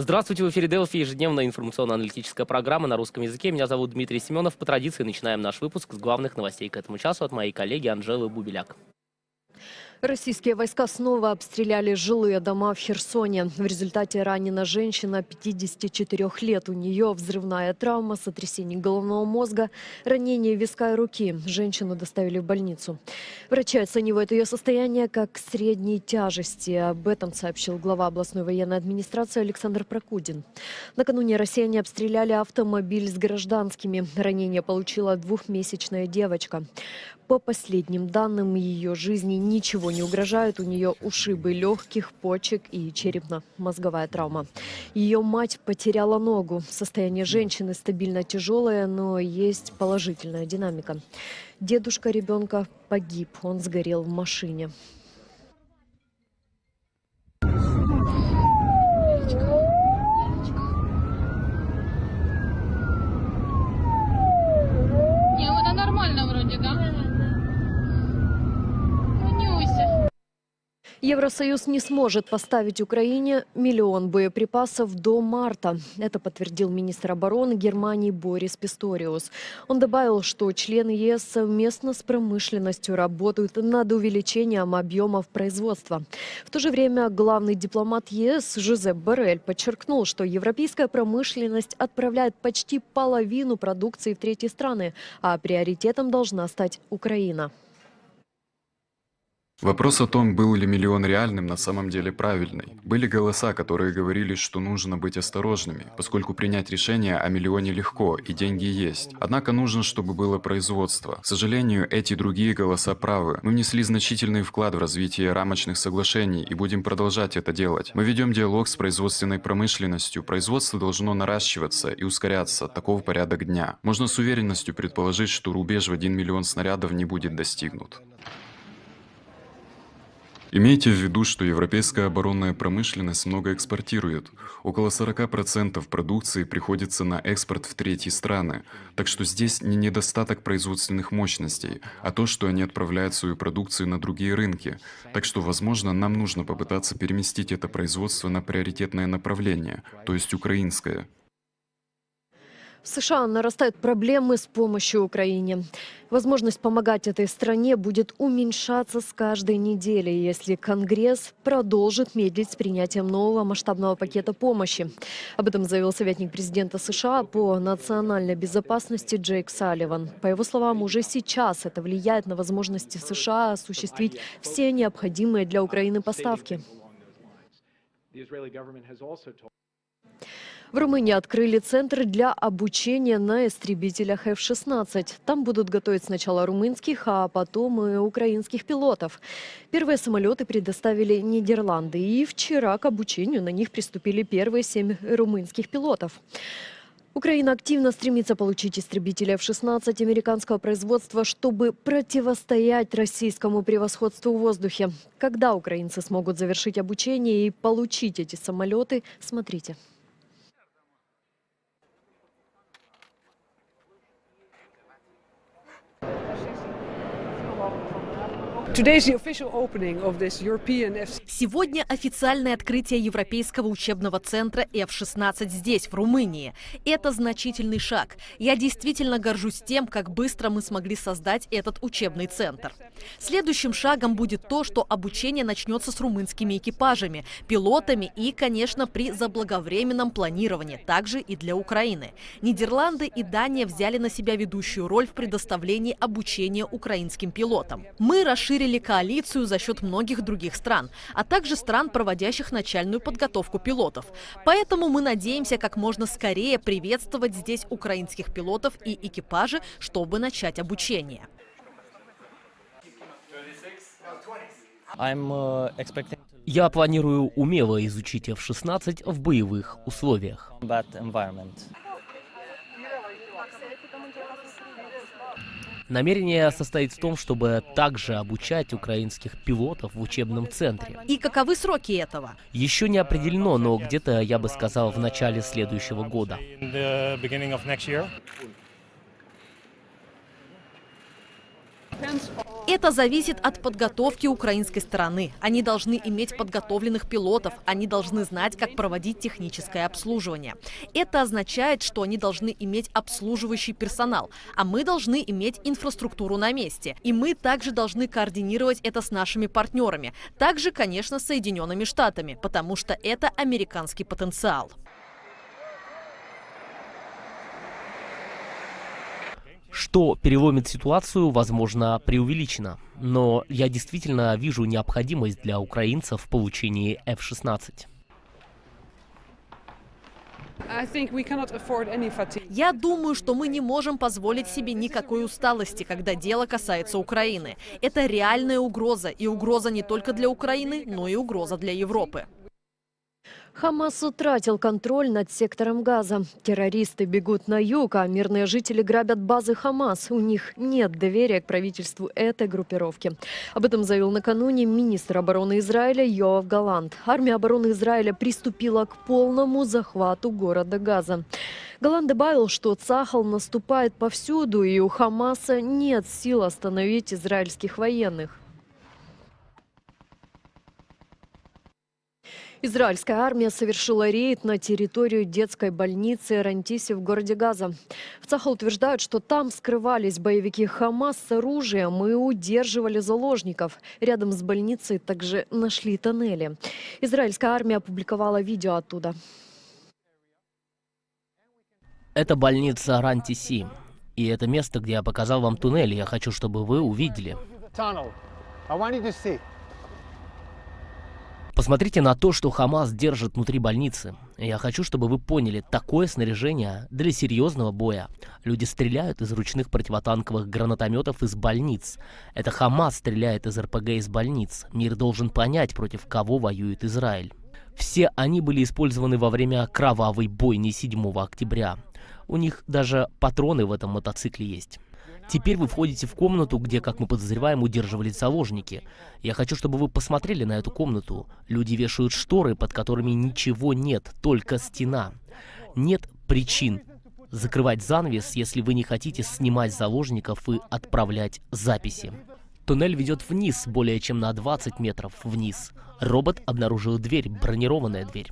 Здравствуйте, в эфире Делфи, ежедневная информационно-аналитическая программа на русском языке. Меня зовут Дмитрий Семенов. По традиции начинаем наш выпуск с главных новостей к этому часу от моей коллеги Анжелы Бубеляк. Российские войска снова обстреляли жилые дома в Херсоне. В результате ранена женщина 54 лет. У нее взрывная травма, сотрясение головного мозга, ранение виска и руки. Женщину доставили в больницу. Врачи оценивают ее состояние как средней тяжести. Об этом сообщил глава областной военной администрации Александр Прокудин. Накануне россияне обстреляли автомобиль с гражданскими. Ранение получила двухмесячная девочка. По последним данным, ее жизни ничего не угрожает. У нее ушибы легких, почек и черепно-мозговая травма. Ее мать потеряла ногу. Состояние женщины стабильно тяжелое, но есть положительная динамика. Дедушка ребенка погиб, он сгорел в машине. Не, она нормально вроде, да? Ну, Нюся. Евросоюз не сможет поставить Украине миллион боеприпасов до марта. Это подтвердил министр обороны Германии Борис Писториус. Он добавил, что члены ЕС совместно с промышленностью работают над увеличением объемов производства. В то же время главный дипломат ЕС Жозеп Боррель подчеркнул, что европейская промышленность отправляет почти половину продукции в третьи страны, а приоритетом должна стать Украина. Вопрос о том, был ли миллион реальным, на самом деле правильный. Были голоса, которые говорили, что нужно быть осторожными, поскольку принять решение о миллионе легко, и деньги есть. Однако нужно, чтобы было производство. К сожалению, эти другие голоса правы. Мы внесли значительный вклад в развитие рамочных соглашений и будем продолжать это делать. Мы ведем диалог с производственной промышленностью. Производство должно наращиваться и ускоряться. Таков порядок дня. Можно с уверенностью предположить, что рубеж в 1 миллион снарядов не будет достигнут. Имейте в виду, что европейская оборонная промышленность много экспортирует. Около 40% продукции приходится на экспорт в третьи страны. Так что здесь не недостаток производственных мощностей, а то, что они отправляют свою продукцию на другие рынки. Так что, возможно, нам нужно попытаться переместить это производство на приоритетное направление, то есть украинское. США нарастают проблемы с помощью Украине. Возможность помогать этой стране будет уменьшаться с каждой неделей, если Конгресс продолжит медлить с принятием нового масштабного пакета помощи. Об этом заявил советник президента США по национальной безопасности Джейк Салливан. По его словам, уже сейчас это влияет на возможности США осуществить все необходимые для Украины поставки. В Румынии открыли центр для обучения на истребителях F-16. Там будут готовить сначала румынских, а потом и украинских пилотов. Первые самолеты предоставили Нидерланды, и вчера к обучению на них приступили первые семь румынских пилотов. Украина активно стремится получить истребители F-16 американского производства, чтобы противостоять российскому превосходству в воздухе. Когда украинцы смогут завершить обучение и получить эти самолеты, смотрите. Сегодня официальное открытие Европейского учебного центра F-16 здесь, в Румынии. Это значительный шаг. Я действительно горжусь тем, как быстро мы смогли создать этот учебный центр. Следующим шагом будет то, что обучение начнется с румынскими экипажами, пилотами и, конечно, при заблаговременном планировании, также и для Украины. Нидерланды и Дания взяли на себя ведущую роль в предоставлении обучения украинским пилотам. Мы расширили коалицию за счет многих других стран, а также стран, проводящих начальную подготовку пилотов. Поэтому мы надеемся как можно скорее приветствовать здесь украинских пилотов и экипажи, чтобы начать обучение. Expecting Я планирую умело изучить F-16 в боевых условиях. Намерение состоит в том, чтобы также обучать украинских пилотов в учебном центре. И каковы сроки этого? Еще не определено, но где-то, я бы сказал, в начале следующего года. Это зависит от подготовки украинской стороны. Они должны иметь подготовленных пилотов, они должны знать, как проводить техническое обслуживание. Это означает, что они должны иметь обслуживающий персонал, а мы должны иметь инфраструктуру на месте. И мы также должны координировать это с нашими партнерами. Также, конечно, с Соединенными Штатами, потому что это американский потенциал. Что переломит ситуацию, возможно, преувеличено. Но я действительно вижу необходимость для украинцев в получении F-16. I think we cannot afford any fatigue. Я думаю, что мы не можем позволить себе никакой усталости, когда дело касается Украины. Это реальная угроза, и угроза не только для Украины, но и угроза для Европы. Хамас утратил контроль над сектором Газа. Террористы бегут на юг, а мирные жители грабят базы Хамас. У них нет доверия к правительству этой группировки. Об этом заявил накануне министр обороны Израиля Йоав Галант. Армия обороны Израиля приступила к полному захвату города Газа. Галант добавил, что Цахал наступает повсюду, и у Хамаса нет сил остановить израильских военных. Израильская армия совершила рейд на территорию детской больницы Рантиси в городе Газа. В Цахал утверждают, что там скрывались боевики Хамас с оружием и удерживали заложников. Рядом с больницей также нашли тоннели. Израильская армия опубликовала видео оттуда. Это больница Рантиси. И это место, где я показал вам туннель. Я хочу, чтобы вы увидели. tunnel. I want you to see. Посмотрите на то, что Хамас держит внутри больницы. Я хочу, чтобы вы поняли, такое снаряжение для серьезного боя. Люди стреляют из ручных противотанковых гранатометов из больниц. Это Хамас стреляет из РПГ из больниц. Мир должен понять, против кого воюет Израиль. Все они были использованы во время кровавой бойни 7 октября. У них даже патроны в этом мотоцикле есть. Теперь вы входите в комнату, где, как мы подозреваем, удерживались заложники. Я хочу, чтобы вы посмотрели на эту комнату. Люди вешают шторы, под которыми ничего нет, только стена. Нет причин закрывать занавес, если вы не хотите снимать заложников и отправлять записи. Туннель ведет вниз, более чем на 20 метров вниз. Робот обнаружил дверь, бронированная дверь.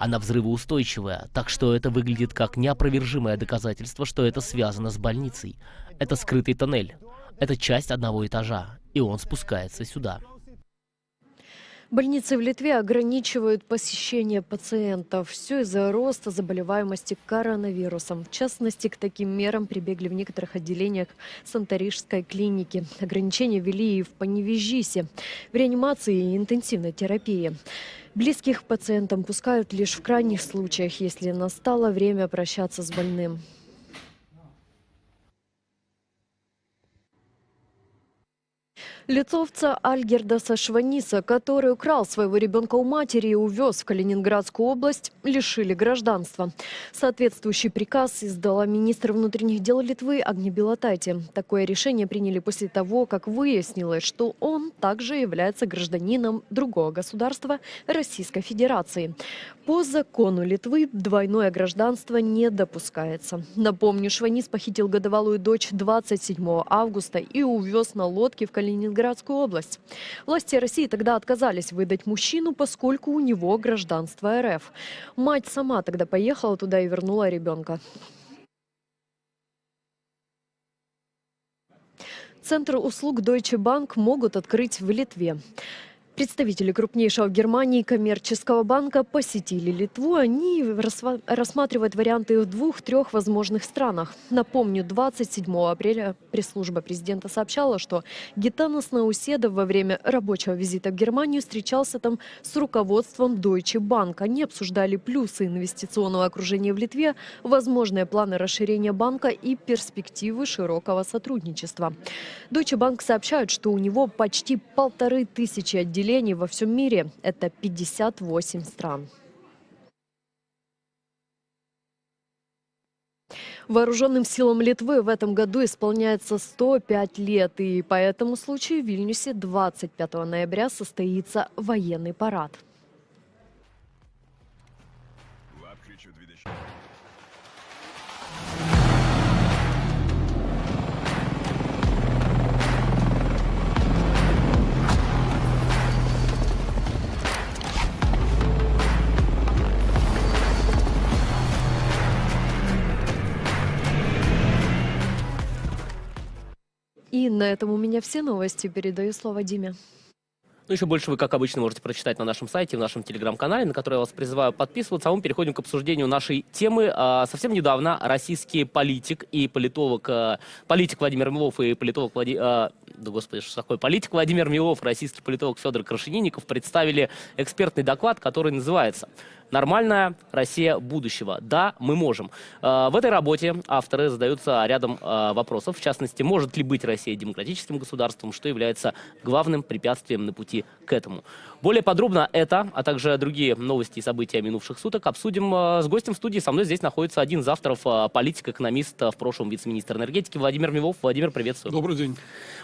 Она взрывоустойчивая, так что это выглядит как неопровержимое доказательство, что это связано с больницей. Это скрытый тоннель. Это часть одного этажа, и он спускается сюда. Больницы в Литве ограничивают посещение пациентов. Все из-за роста заболеваемости коронавирусом. В частности, к таким мерам прибегли в некоторых отделениях Санторижской клиники. Ограничения ввели и в Паневижисе, в реанимации и интенсивной терапии. Близких пациентам пускают лишь в крайних случаях, если настало время прощаться с больным. Литовца Альгердаса Шваниса, который украл своего ребенка у матери и увез в Калининградскую область, лишили гражданства. Соответствующий приказ издала министр внутренних дел Литвы Агни Белотайте. Такое решение приняли после того, как выяснилось, что он также является гражданином другого государства Российской Федерации. По закону Литвы двойное гражданство не допускается. Напомню, Шванис похитил годовалую дочь 27 августа и увез на лодке в Калининградскую область. Власти России тогда отказались выдать мужчину, поскольку у него гражданство РФ. Мать сама тогда поехала туда и вернула ребенка. Центр услуг Deutsche Bank могут открыть в Литве. Представители крупнейшего в Германии коммерческого банка посетили Литву. Они рассматривают варианты в двух-трех возможных странах. Напомню, 27 апреля пресс-служба президента сообщала, что Гитанас Науседов во время рабочего визита в Германию встречался там с руководством Deutsche Bank. Они обсуждали плюсы инвестиционного окружения в Литве, возможные планы расширения банка и перспективы широкого сотрудничества. Deutsche Bank сообщают, что у него почти полторы тысячи отделений во всем мире. Это 58 стран. Вооруженным силам Литвы в этом году исполняется 105 лет, и по этому случаю в Вильнюсе 25 ноября состоится военный парад. И на этом у меня все новости. Передаю слово Диме. Ну, еще больше вы, как обычно, можете прочитать на нашем сайте, в нашем телеграм-канале, на который я вас призываю подписываться. А мы переходим к обсуждению нашей темы. А, Совсем недавно российский политик и политолог, а, политик Владимир Милов и политолог Влади... а, Да, господи, что такое? Политик Владимир Милов, российский политолог Федор Крашенинников представили экспертный доклад, который называется Нормальная Россия будущего. Да, мы можем. Э, В этой работе авторы задаются рядом э, вопросов. В частности, может ли быть Россия демократическим государством, что является главным препятствием на пути к этому. Более подробно это, а также другие новости и события минувших суток обсудим э, с гостем в студии. Со мной здесь находится один из авторов, э, политик-экономист, э, в прошлом вице-министр энергетики Владимир Милов. Владимир, приветствую. Добрый день.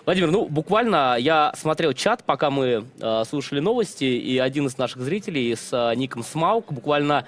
Владимир, ну буквально я смотрел чат, пока мы э, слушали новости, и один из наших зрителей с э, ником Смаук буквально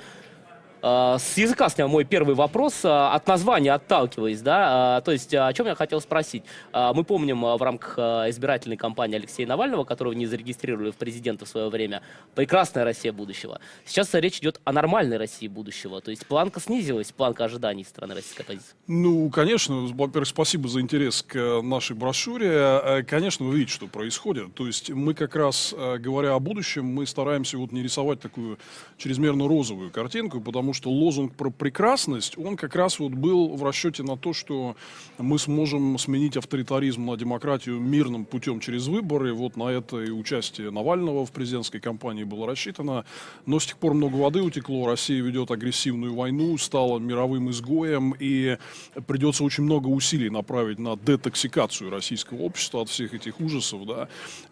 с языка снял мой первый вопрос, э, от названия отталкиваясь, да, э, то есть о чем я хотел спросить. Мы помним в рамках избирательной кампании Алексея Навального, которого не зарегистрировали в президенты в свое время, прекрасная Россия будущего. Сейчас речь идет о нормальной России будущего, то есть планка снизилась, планка ожиданий со стороны российской оппозиции. Ну, конечно, во-первых, спасибо за интерес к нашей брошюре. Конечно, вы видите, что происходит. То есть мы как раз, говоря о будущем, мы стараемся вот не рисовать такую чрезмерно розовую картинку, потому что лозунг про прекрасность, он как раз вот был в расчете на то, что мы сможем сменить авторитаризм на демократию мирным путем через выборы. Вот на это и участие Навального в президентской кампании было рассчитано. Но с тех пор много воды утекло, Россия ведет агрессивную войну, стала мировым изгоем, и придется очень много усилий направить на детоксикацию российского общества от всех этих ужасов, да.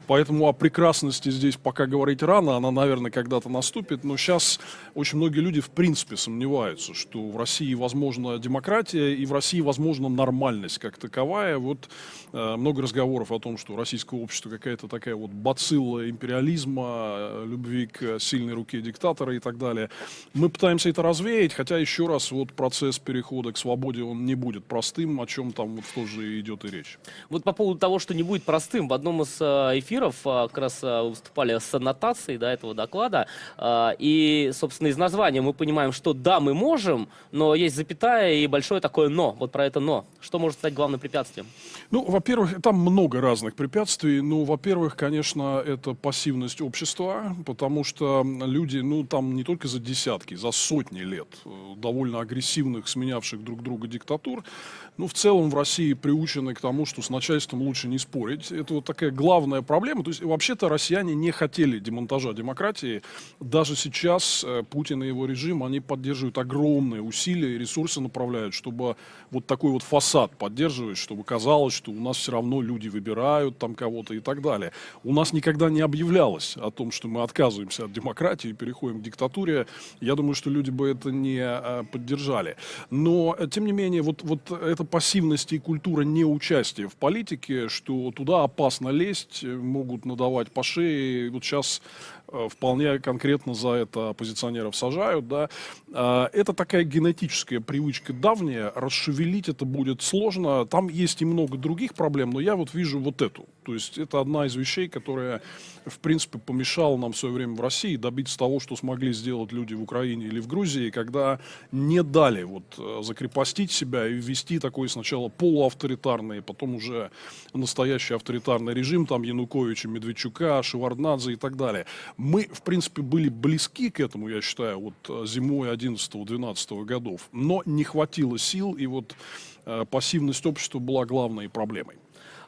Поэтому о прекрасности здесь пока говорить рано, она, наверное, когда-то наступит, но сейчас очень многие люди в принципе сомневаются, что в России возможна демократия и в России возможна нормальность как таковая. Вот э, много разговоров о том, что российское общество какая-то такая вот бацилла империализма, э, любви к сильной руке диктатора и так далее. Мы пытаемся это развеять, хотя еще раз вот процесс перехода к свободе он не будет простым, о чем там вот тоже идет и речь. Вот по поводу того, что не будет простым, в одном из э, эфиров э, как раз выступали с аннотацией да, этого доклада, и, собственно, из названия мы понимаем, что да, мы можем, но есть запятая и большое такое «но». Вот про это «но». Что может стать главным препятствием? Ну, во-первых, там много разных препятствий. Ну, во-первых, конечно, это пассивность общества, потому что люди, ну, там не только за десятки, за сотни лет э, довольно агрессивных, сменявших друг друга диктатур, ну, в целом в России приучены к тому, что с начальством лучше не спорить. Это вот такая главная проблема. То есть, вообще-то, россияне не хотели демонтажа демократии. Даже сейчас э, Путин и его режим, они поддерживают огромные усилия и ресурсы направляют, чтобы вот такой вот фасад поддерживать, чтобы казалось, что у нас все равно люди выбирают там кого-то и так далее. У нас никогда не объявлялось о том, что мы отказываемся от демократии и переходим к диктатуре. Я думаю, что люди бы это не э, поддержали. Но, э, тем не менее, вот, вот эта пассивность и культура неучастия в политике, что туда опасно лезть, э, могут надавать по шее. Вот сейчас вполне конкретно за это оппозиционеров сажают, да. А, Это такая генетическая привычка давняя, расшевелить это будет сложно. Там есть и много других проблем, но я вот вижу вот эту. То есть это одна из вещей, которая, в принципе, помешала нам в свое время в России добиться того, что смогли сделать люди в Украине или в Грузии, когда не дали вот э, закрепостить себя и ввести такой сначала полуавторитарный, потом уже настоящий авторитарный режим, там Януковича, Медведчука, Шеварднадзе и так далее. Мы, в принципе, были близки к этому, я считаю, вот э, зимой 11-12 годов, но не хватило сил, и вот э, пассивность общества была главной проблемой.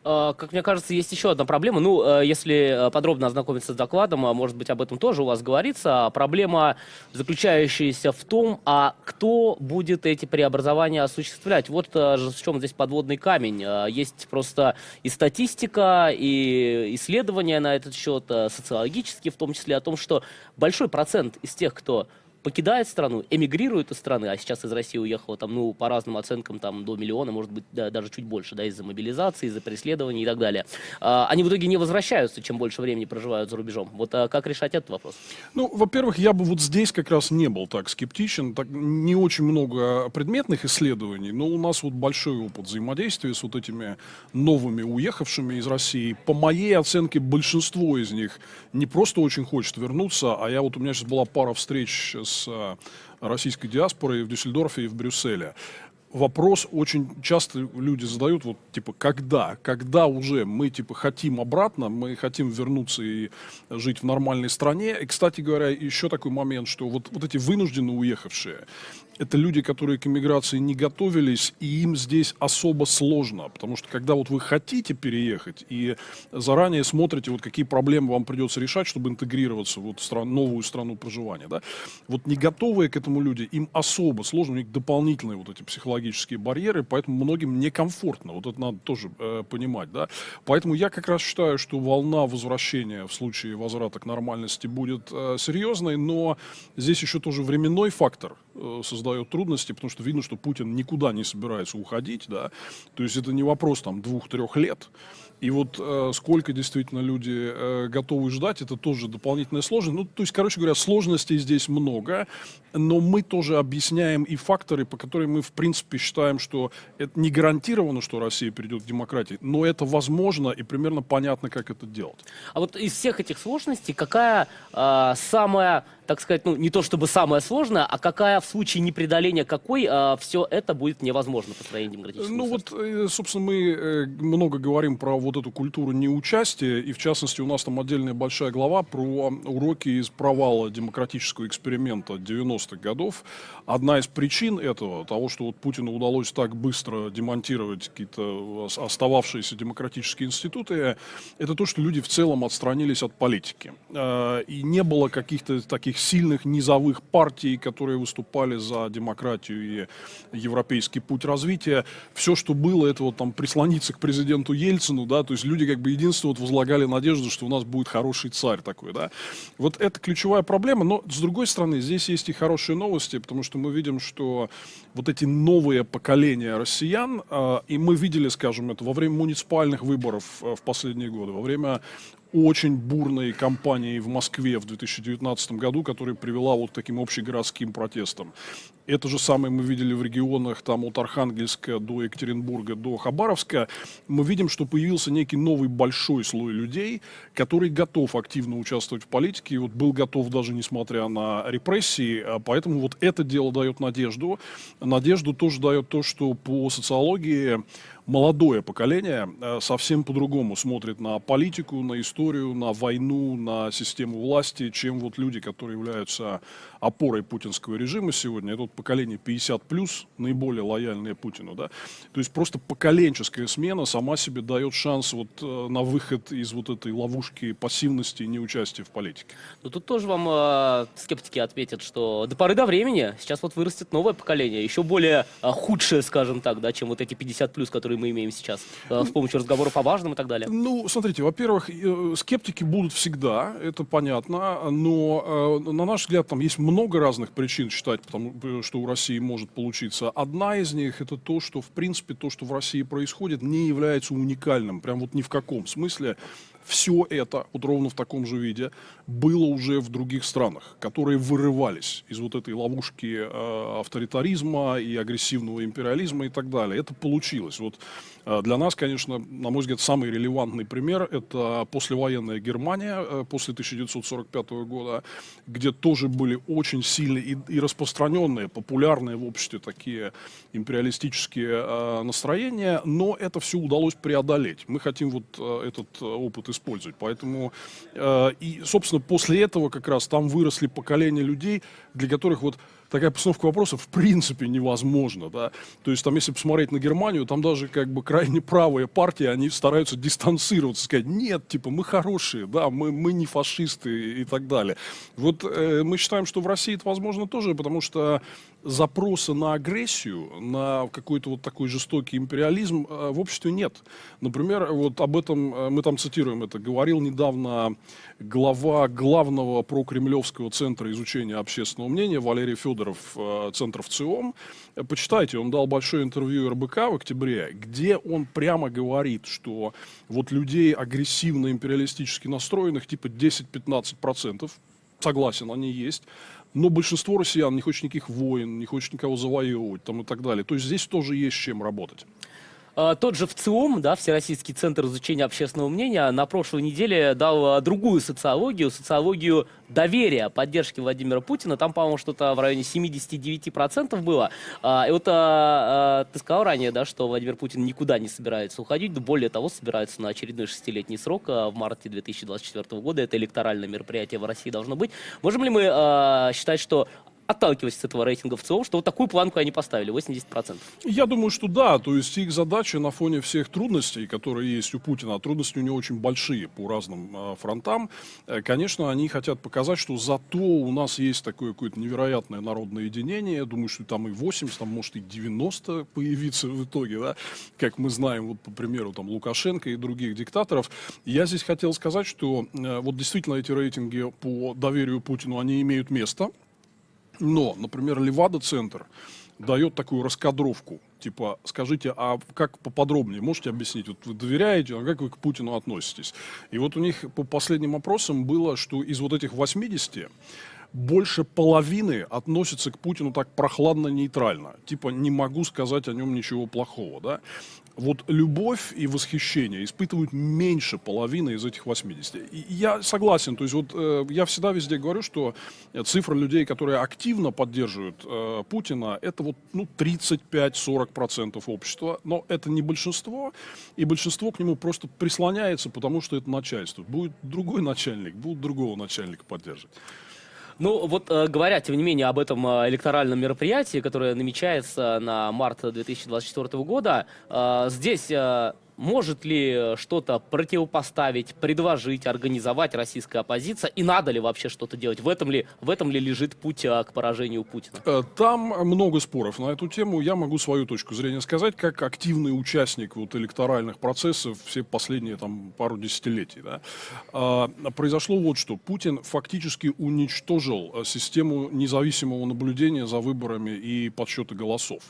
Э, Как мне кажется, есть еще одна проблема. Ну, э, если э, подробно ознакомиться с докладом, а может быть, об этом тоже у вас говорится. Проблема, заключающаяся в том, а кто будет эти преобразования осуществлять. Вот в чем здесь подводный камень. Есть просто и статистика, и исследования на этот счет, социологические в том числе, о том, что большой процент из тех, кто покидает страну, эмигрирует из страны, а сейчас из России уехало там, ну, по разным оценкам, там, до миллиона, может быть, да, даже чуть больше, да, из-за мобилизации, из-за преследований и так далее. А, они в итоге не возвращаются, чем больше времени проживают за рубежом. Вот а как решать этот вопрос? Ну, во-первых, я бы вот здесь как раз не был так скептичен. Так, не очень много предметных исследований, но у нас вот большой опыт взаимодействия с вот этими новыми уехавшими из России. По моей оценке, большинство из них не просто очень хочет вернуться, а я вот у меня сейчас была пара встреч с э, российской диаспорой в Дюссельдорфе и в Брюсселе. вопрос очень часто люди задают, вот, типа, когда? Когда уже мы, типа, хотим обратно, мы хотим вернуться и жить в нормальной стране. И, кстати говоря, еще такой момент, что вот, вот эти вынужденно уехавшие, это люди, которые к иммиграции не готовились, и им здесь особо сложно, потому что когда вот вы хотите переехать и заранее смотрите, вот какие проблемы вам придется решать, чтобы интегрироваться в вот стран, новую страну проживания, да, вот не готовые к этому люди, им особо сложно, у них дополнительные вот эти психологические барьеры, поэтому многим некомфортно, вот это надо тоже э, понимать, да, поэтому я как раз считаю, что волна возвращения в случае возврата к нормальности будет э, серьезной, но здесь еще тоже временной фактор создает трудности, потому что видно, что Путин никуда не собирается уходить, да, то есть это не вопрос там двух-трех лет, и вот э, сколько действительно люди э, готовы ждать, это тоже дополнительная сложность. Ну, то есть, короче говоря, сложностей здесь много, но мы тоже объясняем и факторы, по которым мы, в принципе, считаем, что это не гарантировано, что Россия перейдет к демократии, но это возможно и примерно понятно, как это делать. А вот из всех этих сложностей, какая э, самая, так сказать, ну не то чтобы самая сложная, а какая в случае непреодоления какой э, все это будет невозможно по строению демократического Ну вот, э, собственно, мы э, много говорим про вот эту культуру неучастия, и в частности у нас там отдельная большая глава про уроки из провала демократического эксперимента 90-х годов. Одна из причин этого, того, что вот Путину удалось так быстро демонтировать какие-то остававшиеся демократические институты, это то, что люди в целом отстранились от политики. Э, и не было каких-то таких сильных низовых партий, которые выступали за демократию и европейский путь развития. Все, что было, это вот там прислониться к президенту Ельцину, да, то есть люди как бы единственно вот возлагали надежду, что у нас будет хороший царь такой, да. Вот это ключевая проблема, но с другой стороны, здесь есть и хорошие новости, потому что мы видим, что вот эти новые поколения россиян, э, и мы видели, скажем, это во время муниципальных выборов э, в последние годы, во время очень бурной кампании в Москве в 2019 году, которая привела вот к таким общегородским протестам. Это же самое мы видели в регионах там от Архангельска до Екатеринбурга до Хабаровска. Мы видим, что появился некий новый большой слой людей, который готов активно участвовать в политике, и вот был готов даже несмотря на репрессии. А поэтому вот это дело дает надежду. Надежду тоже дает то, что по социологии молодое поколение э, совсем по-другому смотрит на политику, на историю, на войну, на систему власти, чем вот люди, которые являются опорой путинского режима сегодня. Это вот поколение 50 плюс, наиболее лояльное Путину, да. То есть просто поколенческая смена сама себе дает шанс вот э, на выход из вот этой ловушки пассивности и неучастия в политике. Ну тут тоже вам э, скептики ответят, что до поры до времени сейчас вот вырастет новое поколение, еще более э, худшее, скажем так, да, чем вот эти 50 плюс, которые мы имеем сейчас, э, с помощью разговоров о важном и так далее. Ну, смотрите, во-первых, э, скептики будут всегда, это понятно, но э, на наш взгляд там есть много разных причин считать, потому, что у России может получиться. Одна из них это то, что в принципе то, что в России происходит, не является уникальным, прям вот ни в каком смысле. Все это, вот ровно в таком же виде, было уже в других странах, которые вырывались из вот этой ловушки э, авторитаризма и агрессивного империализма и так далее. Это получилось. Вот для нас, конечно, на мой взгляд, самый релевантный пример – это послевоенная Германия э, после 1945 года, где тоже были очень сильные и, и распространенные, популярные в обществе такие империалистические э, настроения, но это все удалось преодолеть. Мы хотим вот э, этот опыт использовать. Поэтому, э, и, собственно, после этого как раз там выросли поколения людей, для которых вот такая постановка вопроса в принципе невозможна, да. То есть там, если посмотреть на Германию, там даже как бы крайне правые партии, они стараются дистанцироваться, сказать, нет, типа, мы хорошие, да, мы, мы не фашисты и так далее. Вот э, мы считаем, что в России это возможно тоже, потому что запроса на агрессию, на какой-то вот такой жестокий империализм э, в обществе нет. Например, вот об этом, э, мы там цитируем это, говорил недавно глава главного прокремлевского центра изучения общественного мнения Валерий Федоров, э, центр ВЦИОМ. Почитайте, он дал большое интервью РБК в октябре, где он прямо говорит, что вот людей агрессивно-империалистически настроенных типа 10-15%, согласен, они есть, но большинство россиян не хочет никаких войн, не хочет никого завоевывать там, и так далее. То есть здесь тоже есть чем работать. А, Тот же ВЦИОМ, да, Всероссийский центр изучения общественного мнения, на прошлой неделе дал а, другую социологию, социологию доверия, поддержки Владимира Путина. Там, по-моему, что-то в районе 79% было. А, И вот ты сказал ранее, да, что Владимир Путин никуда не собирается уходить, более того, собирается на очередной шестилетний срок в марте 2024 года. Это электоральное мероприятие в России должно быть. Можем ли мы считать, что отталкиваясь от этого рейтинга ВЦИО, что вот такую планку они поставили, 80%. Я думаю, что да, то есть их задача на фоне всех трудностей, которые есть у Путина, а трудности у него очень большие по разным э, фронтам, э, конечно, они хотят показать, что зато у нас есть такое какое-то невероятное народное единение, я думаю, что там и 80, там может и 90 появиться в итоге, да, как мы знаем, вот по примеру там Лукашенко и других диктаторов. Я здесь хотел сказать, что э, вот действительно эти рейтинги по доверию Путину, они имеют место, но, например, Левада-центр дает такую раскадровку. Типа, скажите, а как поподробнее, можете объяснить? Вот вы доверяете, а как вы к Путину относитесь? И вот у них по последним опросам было, что из вот этих 80 больше половины относятся к Путину так прохладно-нейтрально. Типа, не могу сказать о нем ничего плохого, да? Вот любовь и восхищение испытывают меньше половины из этих 80. И я согласен, то есть вот э, я всегда везде говорю, что цифра людей, которые активно поддерживают э, Путина, это вот ну, 35-40% общества, но это не большинство, и большинство к нему просто прислоняется, потому что это начальство. Будет другой начальник, будут другого начальника поддерживать. Ну, вот э, говоря, тем не менее, об этом э, электоральном мероприятии, которое намечается на март 2024 года, э, здесь может ли что-то противопоставить, предложить, организовать российская оппозиция, и надо ли вообще что-то делать? В этом ли, в этом ли лежит путь э, к поражению Путина? Э, Там много споров на эту тему. Я могу свою точку зрения сказать, как активный участник вот электоральных процессов все последние там, пару десятилетий. Да. А, Произошло вот что. Путин фактически уничтожил э, систему независимого наблюдения за выборами и подсчета голосов.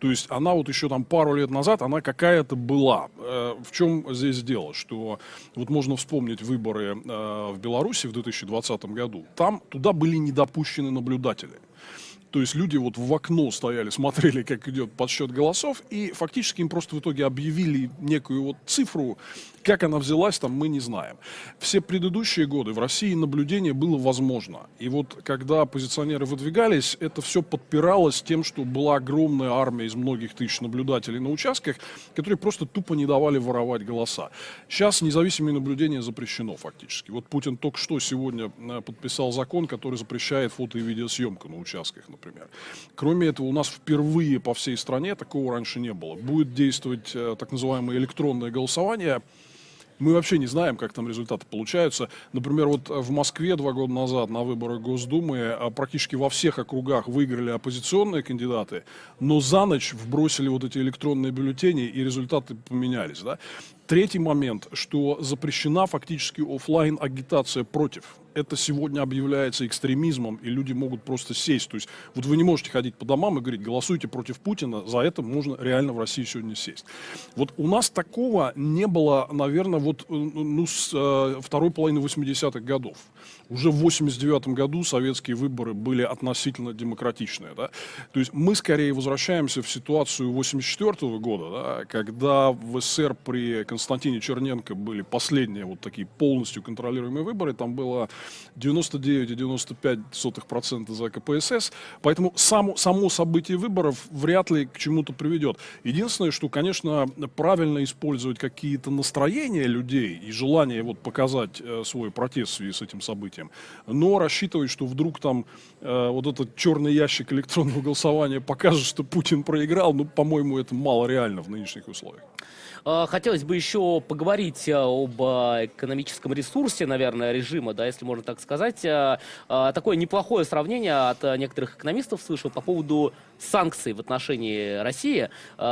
То есть она вот еще там пару лет назад, она какая-то была. Э, В чем здесь дело? Что вот можно вспомнить выборы э, в Беларуси в 2020 году. Там туда были не допущены наблюдатели. То есть люди вот в окно стояли, смотрели, как идет подсчет голосов, и фактически им просто в итоге объявили некую вот цифру, как она взялась, там мы не знаем. Все предыдущие годы в России наблюдение было возможно. И вот когда оппозиционеры выдвигались, это все подпиралось тем, что была огромная армия из многих тысяч наблюдателей на участках, которые просто тупо не давали воровать голоса. Сейчас независимое наблюдение запрещено фактически. Вот Путин только что сегодня э, подписал закон, который запрещает фото и видеосъемку на участках, например. Кроме этого, у нас впервые по всей стране такого раньше не было. Будет действовать э, так называемое электронное голосование. Мы вообще не знаем, как там результаты получаются. Например, вот в Москве два года назад на выборах Госдумы а, практически во всех округах выиграли оппозиционные кандидаты, но за ночь вбросили вот эти электронные бюллетени, и результаты поменялись. Да? Третий момент, что запрещена фактически офлайн агитация против. Это сегодня объявляется экстремизмом, и люди могут просто сесть. То есть вот вы не можете ходить по домам и говорить, голосуйте против Путина, за это можно реально в России сегодня сесть. Вот у нас такого не было, наверное, вот э, ну, с э, второй половины 80-х годов. Уже в 89 году советские выборы были относительно демократичные. Да? То есть мы скорее возвращаемся в ситуацию 84 года, да, когда в СССР при Константине Черненко были последние вот такие полностью контролируемые выборы. Там было 99,95% за КПСС. Поэтому само, само событие выборов вряд ли к чему-то приведет. Единственное, что, конечно, правильно использовать какие-то настроения людей и желание вот показать э, свой протест в связи с этим событием. Но рассчитывать, что вдруг там э, вот этот черный ящик электронного голосования покажет, что Путин проиграл, ну, по-моему, это мало реально в нынешних условиях. А, Хотелось бы еще поговорить а, об а, экономическом ресурсе, наверное, режима, да, если можно так сказать. А, Такое неплохое сравнение от некоторых экономистов слышал по поводу санкций в отношении России,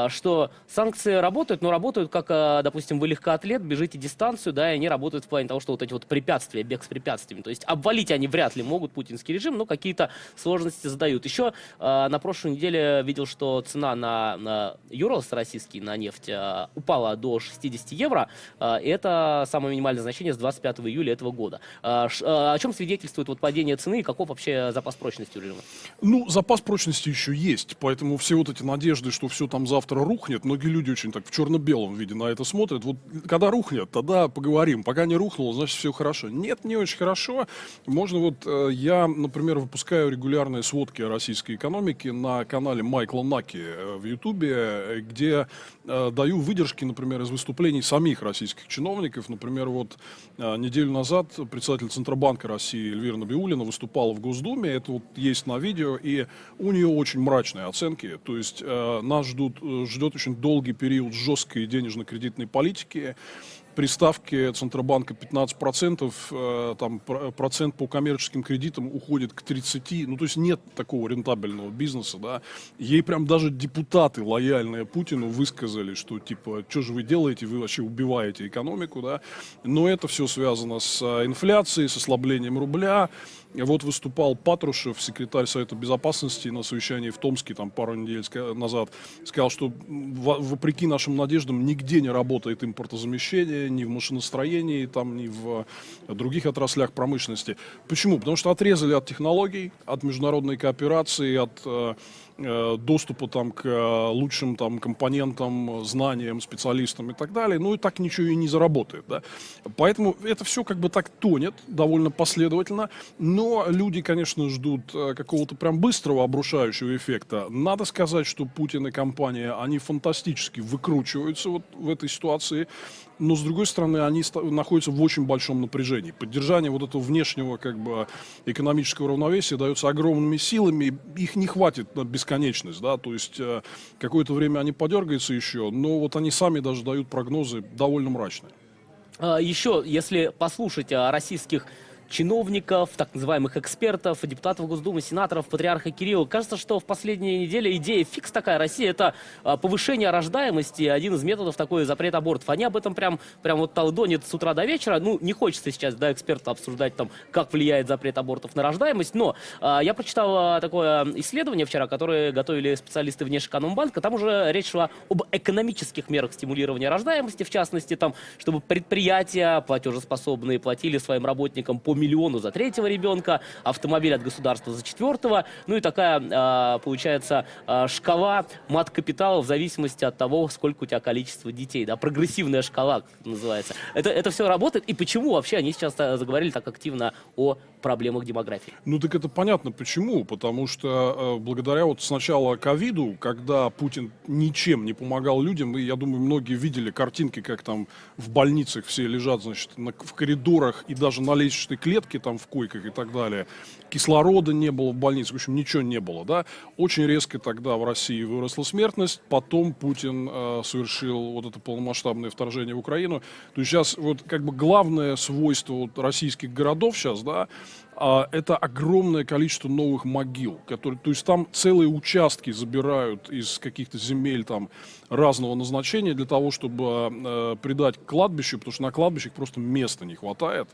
что санкции работают, но работают как, допустим, вы легкоатлет, бежите дистанцию, да, и они работают в плане того, что вот эти вот препятствия, бег с препятствиями, то есть обвалить они вряд ли могут путинский режим, но какие-то сложности задают. Еще а, на прошлой неделе видел, что цена на, на Юрос российский, на нефть, а, упала до 60 евро. И это самое минимальное значение с 25 июля этого года. А, ш- о чем свидетельствует вот падение цены и каков вообще запас прочности у режима? Ну, запас прочности еще есть, поэтому все вот эти надежды, что все там завтра рухнет, многие люди очень так в черно-белом виде на это смотрят. Вот когда рухнет, тогда поговорим. Пока не рухнуло, значит все хорошо. Нет, не очень хорошо. Можно вот, э, я, например, выпускаю регулярные сводки о российской экономике на канале Майкла Наки э, в Ютубе, э, где даю выдержки, например, из выступлений самих российских чиновников. Например, вот неделю назад председатель Центробанка России Эльвира Набиулина выступала в Госдуме. Это вот есть на видео, и у нее очень мрачные оценки. То есть нас ждут, ждет очень долгий период жесткой денежно-кредитной политики при ставке Центробанка 15%, э, там про- процент по коммерческим кредитам уходит к 30%. Ну, то есть нет такого рентабельного бизнеса, да. Ей прям даже депутаты, лояльные Путину, высказали, что типа, что же вы делаете, вы вообще убиваете экономику, да. Но это все связано с э, инфляцией, с ослаблением рубля. Вот выступал Патрушев, секретарь Совета Безопасности на совещании в Томске там пару недель назад. Сказал, что во- вопреки нашим надеждам нигде не работает импортозамещение, ни в машиностроении, там, ни в э, других отраслях промышленности. Почему? Потому что отрезали от технологий, от международной кооперации, от э, доступа там, к э, лучшим там, компонентам, э, знаниям, специалистам и так далее. Ну и так ничего и не заработает. Да? Поэтому это все как бы так тонет довольно последовательно. Но люди, конечно, ждут э, какого-то прям быстрого обрушающего эффекта. Надо сказать, что Путин и компания, они фантастически выкручиваются вот в этой ситуации. Но, с другой стороны, они находятся в очень большом напряжении. Поддержание вот этого внешнего как бы, экономического равновесия дается огромными силами. Их не хватит на бесконечность. Да? То есть э, какое-то время они подергаются еще, но вот они сами даже дают прогнозы довольно мрачные. А, Еще, если послушать о российских чиновников, так называемых экспертов, депутатов Госдумы, сенаторов, патриарха Кирилла. Кажется, что в последние недели идея фикс такая Россия это а, повышение рождаемости, один из методов такой запрет абортов. Они об этом прям, прям вот толдонят с утра до вечера. Ну, не хочется сейчас, да, эксперта обсуждать там, как влияет запрет абортов на рождаемость, но а, я прочитал а, такое исследование вчера, которое готовили специалисты Внешэкономбанка. Там уже речь шла об экономических мерах стимулирования рождаемости, в частности, там, чтобы предприятия платежеспособные платили своим работникам по миллиону за третьего ребенка, автомобиль от государства за четвертого, ну и такая, а, получается, а, шкала мат-капитала в зависимости от того, сколько у тебя количество детей, да, прогрессивная шкала называется. Это, это все работает, и почему вообще они сейчас а, заговорили так активно о проблемах демографии? Ну так это понятно почему. Потому что э, благодаря вот сначала ковиду, когда Путин ничем не помогал людям, и я думаю, многие видели картинки, как там в больницах все лежат, значит, на- в коридорах и даже на лестничной клетке, там в койках и так далее. Кислорода не было в больнице, в общем, ничего не было, да. Очень резко тогда в России выросла смертность, потом Путин э, совершил вот это полномасштабное вторжение в Украину. То есть сейчас вот как бы главное свойство вот российских городов сейчас, да, это огромное количество новых могил, которые, то есть там целые участки забирают из каких-то земель там разного назначения для того, чтобы э, придать кладбищу, потому что на кладбищах просто места не хватает.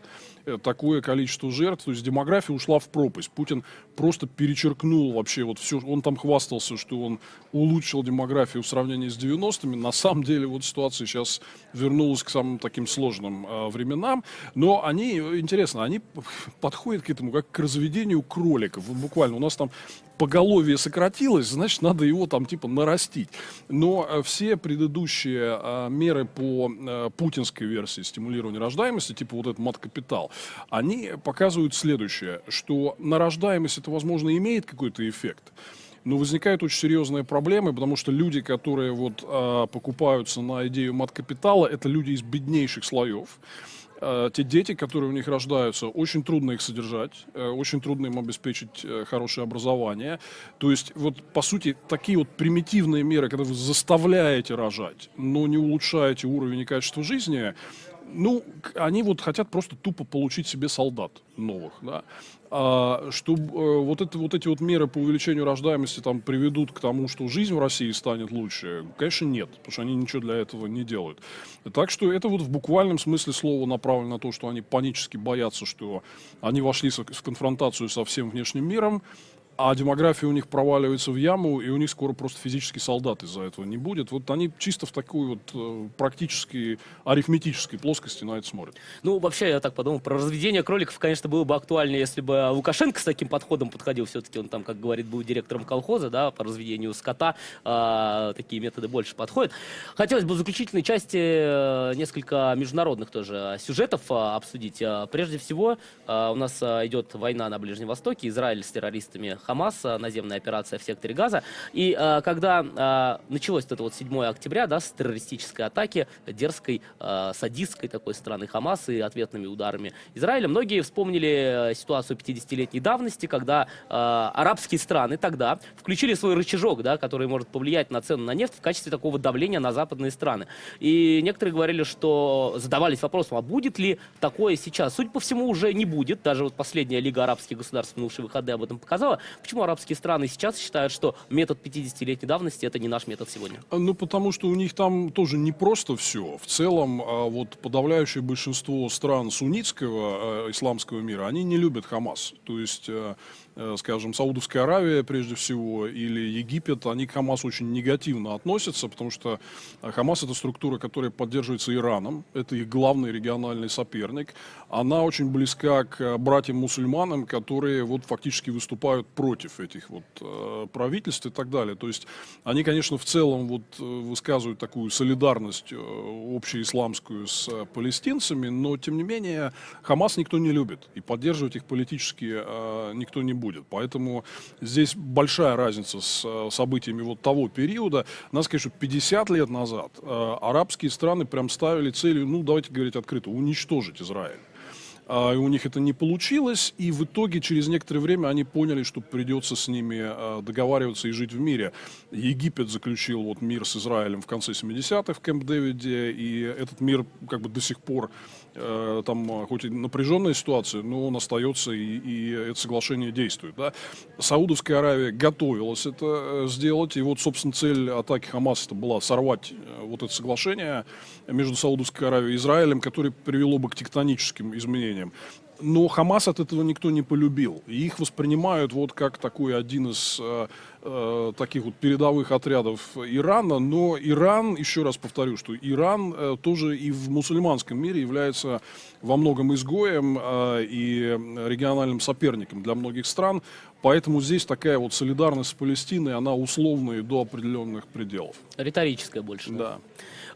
Э, такое количество жертв, то есть демография ушла в пропасть. Путин просто перечеркнул вообще вот все, он там хвастался, что он улучшил демографию в сравнении с 90-ми. На самом деле вот ситуация сейчас вернулась к самым таким сложным э, временам, но они, интересно, они подходят к этому как к разведению кроликов. Буквально у нас там поголовье сократилось, значит, надо его там типа нарастить. Но э, все предыдущие э, меры по э, путинской версии стимулирования рождаемости, типа вот этот мат-капитал, они показывают следующее, что на рождаемость это, возможно, имеет какой-то эффект, но возникают очень серьезные проблемы, потому что люди, которые вот э, покупаются на идею мат-капитала, это люди из беднейших слоев. Э, те дети, которые у них рождаются, очень трудно их содержать, э, очень трудно им обеспечить э, хорошее образование. То есть, вот, по сути, такие вот примитивные меры, когда вы заставляете рожать, но не улучшаете уровень и качество жизни, ну, они вот хотят просто тупо получить себе солдат новых, да. А, что э, вот, это, вот эти вот меры по увеличению рождаемости там приведут к тому, что жизнь в России станет лучше, конечно, нет, потому что они ничего для этого не делают. Так что это вот в буквальном смысле слова направлено на то, что они панически боятся, что они вошли в конфронтацию со всем внешним миром, а демография у них проваливается в яму, и у них скоро просто физически солдат из-за этого не будет. Вот они чисто в такой вот э, практически арифметической плоскости на это смотрят. Ну, вообще, я так подумал, про разведение кроликов, конечно, было бы актуальнее, если бы Лукашенко с таким подходом подходил. Все-таки он там, как говорит, был директором колхоза, да, по разведению скота. А, такие методы больше подходят. Хотелось бы в заключительной части э, несколько международных тоже сюжетов а, обсудить. А, Прежде всего, а, у нас идет война на Ближнем Востоке, Израиль с террористами Хамас, а, наземная операция в секторе Газа. И а, когда а, началось это вот 7 октября, да, с террористической атаки, дерзкой, а, садистской такой страны Хамас и ответными ударами Израиля, многие вспомнили э, ситуацию 50-летней давности, когда а, арабские страны тогда включили свой рычажок, да, который может повлиять на цену на нефть в качестве такого давления на западные страны. И некоторые говорили, что задавались вопросом, а будет ли такое сейчас? Судя по всему, уже не будет. Даже вот последняя Лига арабских государств минувшие выходные об этом показала. Почему арабские страны сейчас считают, что метод 50-летней давности это не наш метод сегодня? Ну, потому что у них там тоже не просто все. В целом, а, вот подавляющее большинство стран суннитского э, исламского мира, они не любят Хамас. То есть, скажем, Саудовская Аравия, прежде всего, или Египет, они к Хамасу очень негативно относятся, потому что Хамас это структура, которая поддерживается Ираном. Это их главный региональный соперник. Она очень близка к братьям-мусульманам, которые вот фактически выступают против этих вот э, правительств и так далее. То есть они, конечно, в целом вот э, высказывают такую солидарность э, общеисламскую с э, палестинцами, но тем не менее Хамас никто не любит и поддерживать их политически э, никто не будет. Поэтому здесь большая разница с э, событиями вот того периода. Сказать, что 50 лет назад э, арабские страны прям ставили целью, ну давайте говорить открыто, уничтожить Израиль. А, и у них это не получилось, и в итоге через некоторое время они поняли, что придется с ними а, договариваться и жить в мире. Египет заключил вот мир с Израилем в конце 70-х в Кэмп-Дэвиде, и этот мир как бы до сих пор э, там а, хоть и напряженная ситуация, но он остается, и, и это соглашение действует. Да? Саудовская Аравия готовилась это э, сделать, и вот, собственно, цель атаки Хамаса это была сорвать э, вот это соглашение между Саудовской Аравией и Израилем, которое привело бы к тектоническим изменениям. Но Хамас от этого никто не полюбил. И их воспринимают вот как такой один из э, э, таких вот передовых отрядов Ирана. Но Иран, еще раз повторю, что Иран э, тоже и в мусульманском мире является во многом изгоем э, и региональным соперником для многих стран. Поэтому здесь такая вот солидарность с Палестиной, она условная до определенных пределов. Риторическая больше. Да.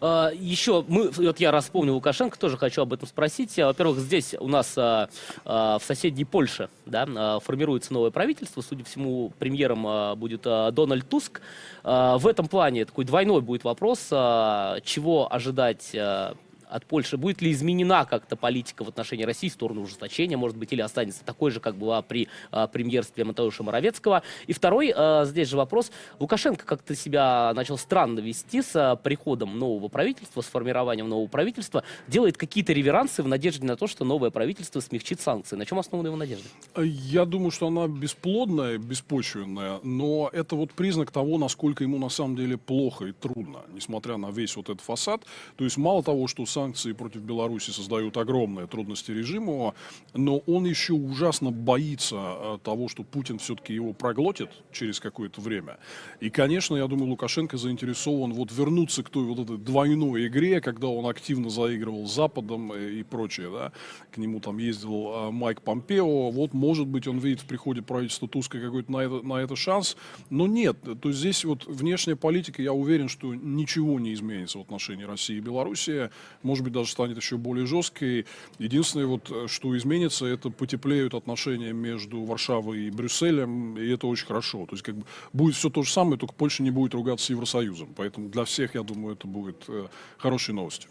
А, Еще мы, вот я раз вспомнил Лукашенко, тоже хочу об этом спросить. А, Во-первых, здесь у нас а, а, в соседней Польше да, а, формируется новое правительство. Судя по всему, премьером а, будет а, Дональд Туск. А, В этом плане такой двойной будет вопрос, а, чего ожидать а, от Польши? Будет ли изменена как-то политика в отношении России в сторону ужесточения, может быть, или останется такой же, как была при а, премьерстве Матeuша Моровецкого? И второй, а, здесь же вопрос. Лукашенко как-то себя начал странно вести с а, приходом нового правительства, с формированием нового правительства, делает какие-то реверансы в надежде на то, что новое правительство смягчит санкции. На чем основана его надежда? Я думаю, что она бесплодная, беспочвенная, но это вот признак того, насколько ему на самом деле плохо и трудно, несмотря на весь вот этот фасад. То есть мало того, что санкции против Беларуси создают огромные трудности режиму, но он еще ужасно боится э, того, что Путин все-таки его проглотит через какое-то время. И, конечно, я думаю, Лукашенко заинтересован вот вернуться к той вот этой двойной игре, когда он активно заигрывал с Западом э, и прочее, да. К нему там ездил э, Майк Помпео. Вот, может быть, он видит в приходе правительства Туска какой-то на это, на это шанс, но нет. То есть здесь вот внешняя политика, я уверен, что ничего не изменится в отношении России и Белоруссии. Может быть, даже станет еще более жесткой. Единственное, вот, э, что изменится, это потеплеют отношения между Варшавой и Брюсселем, и это очень хорошо. То есть как бы будет все то же самое, только Польша не будет ругаться с Евросоюзом. Поэтому для всех, я думаю, это будет э, хорошей новостью.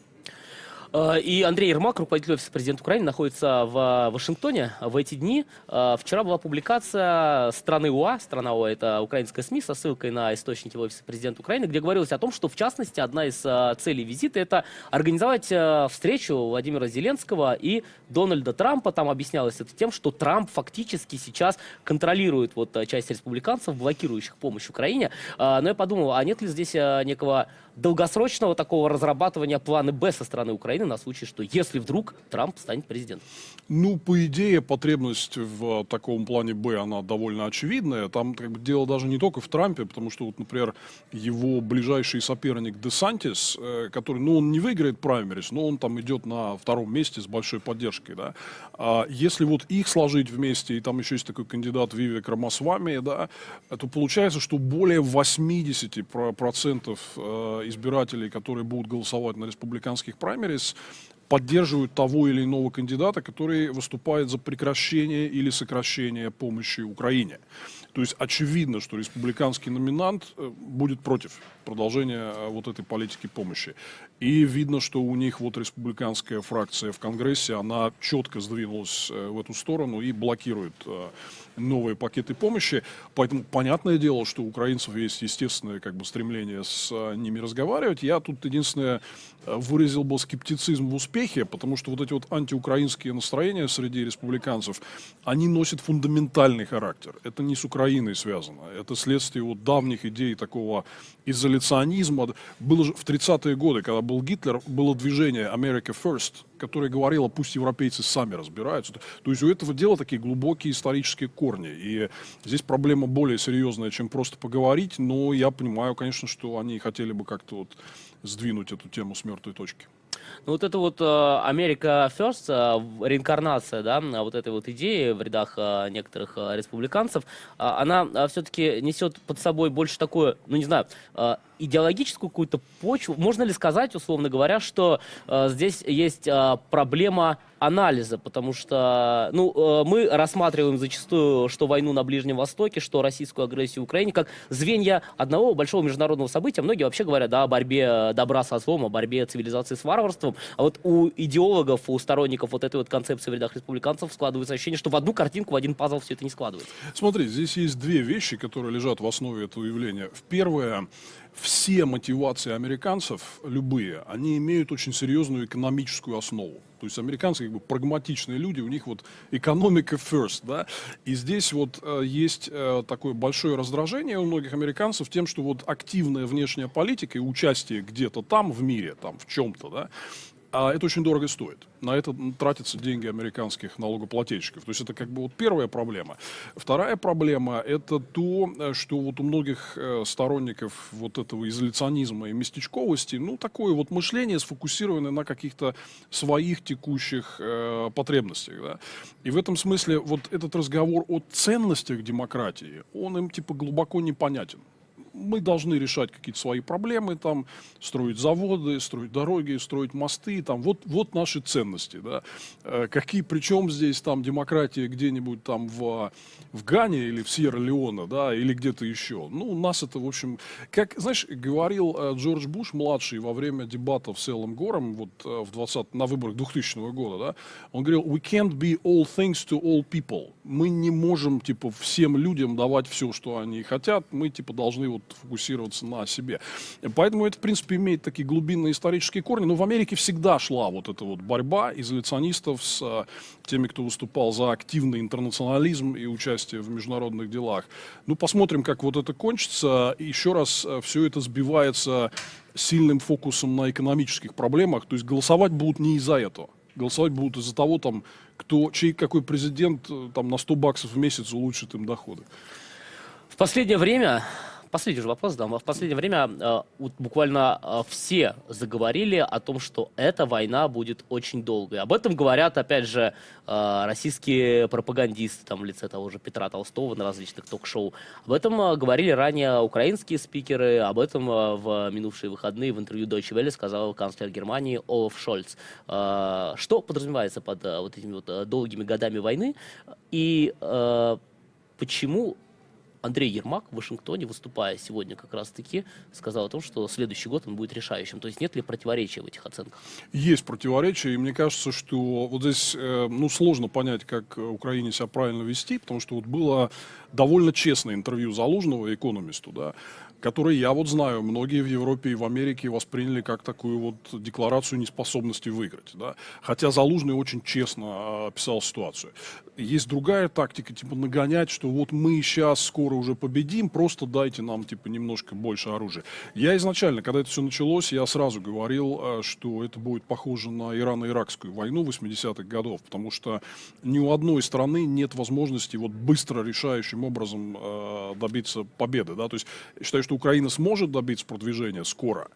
А, И Андрей Ермак, руководитель офиса президента Украины, находится в Вашингтоне в эти дни. А, Вчера была публикация страны УА, страна УА это украинская СМИ со ссылкой на источники офиса президента Украины, где говорилось о том, что в частности одна из целей визита это организовать встречу Владимира Зеленского и Дональда Трампа. Там объяснялось это тем, что Трамп фактически сейчас контролирует вот часть республиканцев, блокирующих помощь Украине. Но я подумал, а нет ли здесь некого долгосрочного такого разрабатывания плана Б со стороны Украины на случай, что если вдруг Трамп станет президентом? Ну, по идее, потребность в таком плане Б, она довольно очевидная. Там как бы, дело даже не только в Трампе, потому что, вот, например, его ближайший соперник Десантис, э, который, ну, он не выиграет праймерис, но он там идет на втором месте с большой поддержкой, да. А если вот их сложить вместе, и там еще есть такой кандидат Вивек Рамасвами, да, то получается, что более 80% э, избирателей, которые будут голосовать на республиканских праймерис, поддерживают того или иного кандидата, который выступает за прекращение или сокращение помощи Украине. То есть очевидно, что республиканский номинант э, будет против продолжения э, вот этой политики помощи. И видно, что у них вот республиканская фракция в Конгрессе, она четко сдвинулась э, в эту сторону и блокирует новые пакеты помощи. Поэтому понятное дело, что у украинцев есть естественное как бы, стремление с ними разговаривать. Я тут единственное выразил бы скептицизм в успехе, потому что вот эти вот антиукраинские настроения среди республиканцев, они носят фундаментальный характер. Это не с Украиной связано. Это следствие вот давних идей такого изоляционизма. Было же в 30-е годы, когда был Гитлер, было движение America First, которое говорило, пусть европейцы сами разбираются. То есть у этого дела такие глубокие исторические корни. И здесь проблема более серьезная, чем просто поговорить, но я понимаю, конечно, что они хотели бы как-то вот сдвинуть эту тему с мертвой точки. Ну вот это вот э, Америка First, э, реинкарнация, да, вот этой вот идеи в рядах э, некоторых республиканцев, она все-таки несет под собой больше такое, ну не знаю, идеологическую какую-то почву. Можно ли сказать, условно говоря, что э, здесь есть э, проблема анализа, потому что ну, э, мы рассматриваем зачастую, что войну на Ближнем Востоке, что российскую агрессию в Украине, как звенья одного большого международного события. Многие вообще говорят да, о борьбе добра со злом, о борьбе цивилизации с варварством. А вот у идеологов, у сторонников вот этой вот концепции в рядах республиканцев складывается ощущение, что в одну картинку, в один пазл все это не складывается. Смотри, здесь есть две вещи, которые лежат в основе этого явления. Первое, все мотивации американцев, любые, они имеют очень серьезную экономическую основу. То есть американцы как бы прагматичные люди, у них вот экономика first, да. И здесь вот э, есть э, такое большое раздражение у многих американцев тем, что вот активная внешняя политика и участие где-то там в мире, там в чем-то, да, а это очень дорого стоит. На это тратятся деньги американских налогоплательщиков. То есть это как бы вот первая проблема. Вторая проблема – это то, э, что вот у многих э, сторонников вот этого изоляционизма и местечковости, ну, такое вот мышление сфокусированное на каких-то своих текущих э, потребностях. Да? И в этом смысле вот этот разговор о ценностях демократии, он им типа глубоко непонятен мы должны решать какие-то свои проблемы, там, строить заводы, строить дороги, строить мосты, там, вот, вот наши ценности, да. Э, какие, причем здесь там демократия где-нибудь там в, в Гане или в Сьерра-Леоне, да, или где-то еще. Ну, у нас это, в общем, как, знаешь, говорил э, Джордж Буш, младший, во время дебатов с Эллом Гором, вот э, в 20, на выборах 2000 года, да, он говорил, we can't be all things to all people. Мы не можем, типа, всем людям давать все, что они хотят, мы, типа, должны вот фокусироваться на себе. Поэтому это, в принципе, имеет такие глубинные исторические корни. Но в Америке всегда шла вот эта вот борьба изоляционистов с а, теми, кто выступал за активный интернационализм и участие в международных делах. Ну, посмотрим, как вот это кончится. Еще раз, а, все это сбивается сильным фокусом на экономических проблемах. То есть голосовать будут не из-за этого. Голосовать будут из-за того, там, кто, чей какой президент э, там, на 100 баксов в месяц улучшит им доходы. В последнее время Последний же вопрос задам. В последнее время э, вот буквально э, все заговорили о том, что эта война будет очень долгой. Об этом говорят, опять же, э, российские пропагандисты, там, в лице того же Петра Толстого на различных ток-шоу. Об этом говорили ранее украинские спикеры, об этом в минувшие выходные в интервью Deutsche Welle сказал канцлер Германии Олаф Шольц. Что подразумевается под вот этими вот долгими годами войны и почему Андрей Ермак в Вашингтоне, выступая сегодня как раз-таки, сказал о том, что следующий год он будет решающим. То есть нет ли противоречия в этих оценках? Есть противоречия, и мне кажется, что вот здесь э, ну, сложно понять, как Украине себя правильно вести, потому что вот было довольно честное интервью Залужного экономисту, да, который, я вот знаю, многие в Европе и в Америке восприняли как такую вот декларацию неспособности выиграть. Да? Хотя Залужный очень честно а, описал ситуацию. Есть другая тактика, типа нагонять, что вот мы сейчас скоро уже победим, просто дайте нам типа немножко больше оружия. Я изначально, когда это все началось, я сразу говорил, а, что это будет похоже на Ирано-Иракскую войну 80-х годов, потому что ни у одной страны нет возможности вот быстро решающим образом э, добиться победы. Да? То есть считаю, что Украина сможет добиться продвижения скоро,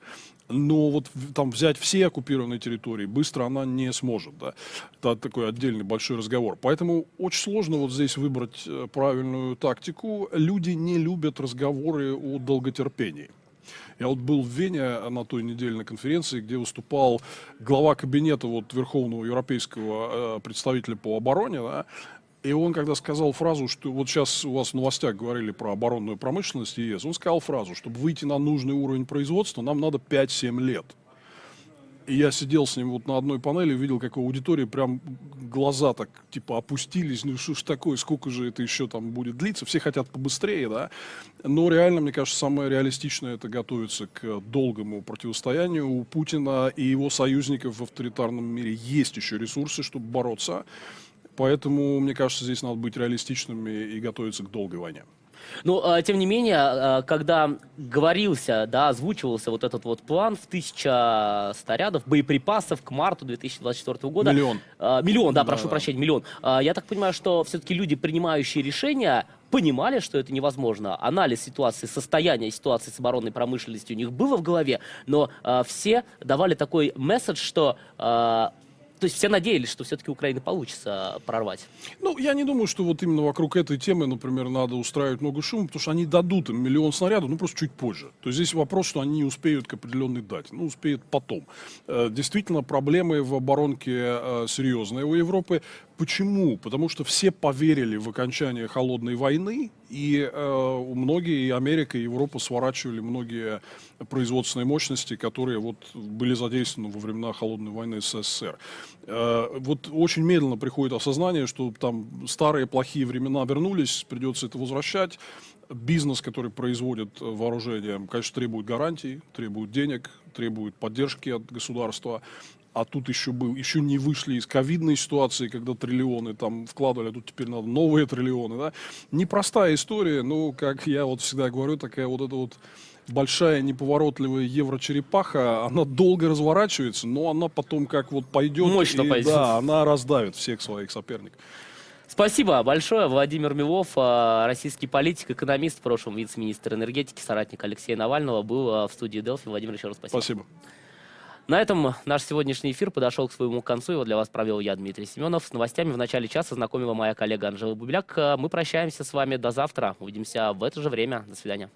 но вот там взять все оккупированные территории быстро она не сможет. Да? Это такой отдельный большой разговор. Поэтому очень сложно вот здесь выбрать э, правильную тактику. Люди не любят разговоры о долготерпении. Я вот был в Вене на той неделе на конференции, где выступал глава кабинета вот, Верховного Европейского э, представителя по обороне, да, и он, когда сказал фразу, что вот сейчас у вас в новостях говорили про оборонную промышленность ЕС, он сказал фразу, чтобы выйти на нужный уровень производства, нам надо 5-7 лет. И я сидел с ним вот на одной панели, видел, как у аудитории прям глаза так типа опустились, ну что ж такое, сколько же это еще там будет длиться, все хотят побыстрее, да. Но реально, мне кажется, самое реалистичное это готовиться к долгому противостоянию. У Путина и его союзников в авторитарном мире есть еще ресурсы, чтобы бороться. Поэтому, мне кажется, здесь надо быть реалистичными и готовиться к долгой войне. Ну, а, тем не менее, а, когда говорился, да, озвучивался вот этот вот план в тысяча снарядов, боеприпасов к марту 2024 года. Миллион. А, миллион, да, Да, прошу да. прощения, миллион. Я так понимаю, что все-таки люди, принимающие решения, понимали, что это невозможно. Анализ ситуации, состояния ситуации с оборонной промышленностью у них было в голове, но а, все давали такой месседж, что... а, то есть все надеялись, что все-таки Украина получится прорвать. Ну, я не думаю, что вот именно вокруг этой темы, например, надо устраивать много шума, потому что они дадут им миллион снарядов, ну, просто чуть позже. То есть здесь вопрос, что они не успеют к определенной дате, ну, успеют потом. Э, Действительно, проблемы в оборонке э, серьезные у Европы. Почему? Потому что все поверили в окончание холодной войны, и э, многие, и Америка, и Европа сворачивали многие производственные мощности, которые вот были задействованы во времена холодной войны СССР. Э, вот очень медленно приходит осознание, что там старые плохие времена вернулись, придется это возвращать. Бизнес, который производит вооружение, конечно, требует гарантий, требует денег, требует поддержки от государства. А тут еще был, еще не вышли из ковидной ситуации, когда триллионы там вкладывали, а тут теперь надо новые триллионы, да. Непростая история, но, как я вот всегда говорю, такая вот эта вот большая неповоротливая еврочерепаха, она долго разворачивается, но она потом как вот пойдет, Мощно и, пойдет. да, она раздавит всех своих соперников. Спасибо большое. Владимир Милов, э, российский политик, экономист, в прошлом вице-министр энергетики, соратник Алексея Навального, был э, в студии Делфи. Владимир, еще раз спасибо. Спасибо. На этом наш сегодняшний эфир подошел к своему концу. Его для вас провел я, Дмитрий Семенов. С новостями в начале часа знакомила моя коллега Анжела Бубляк. Мы прощаемся с вами до завтра. Увидимся в это же время. До свидания.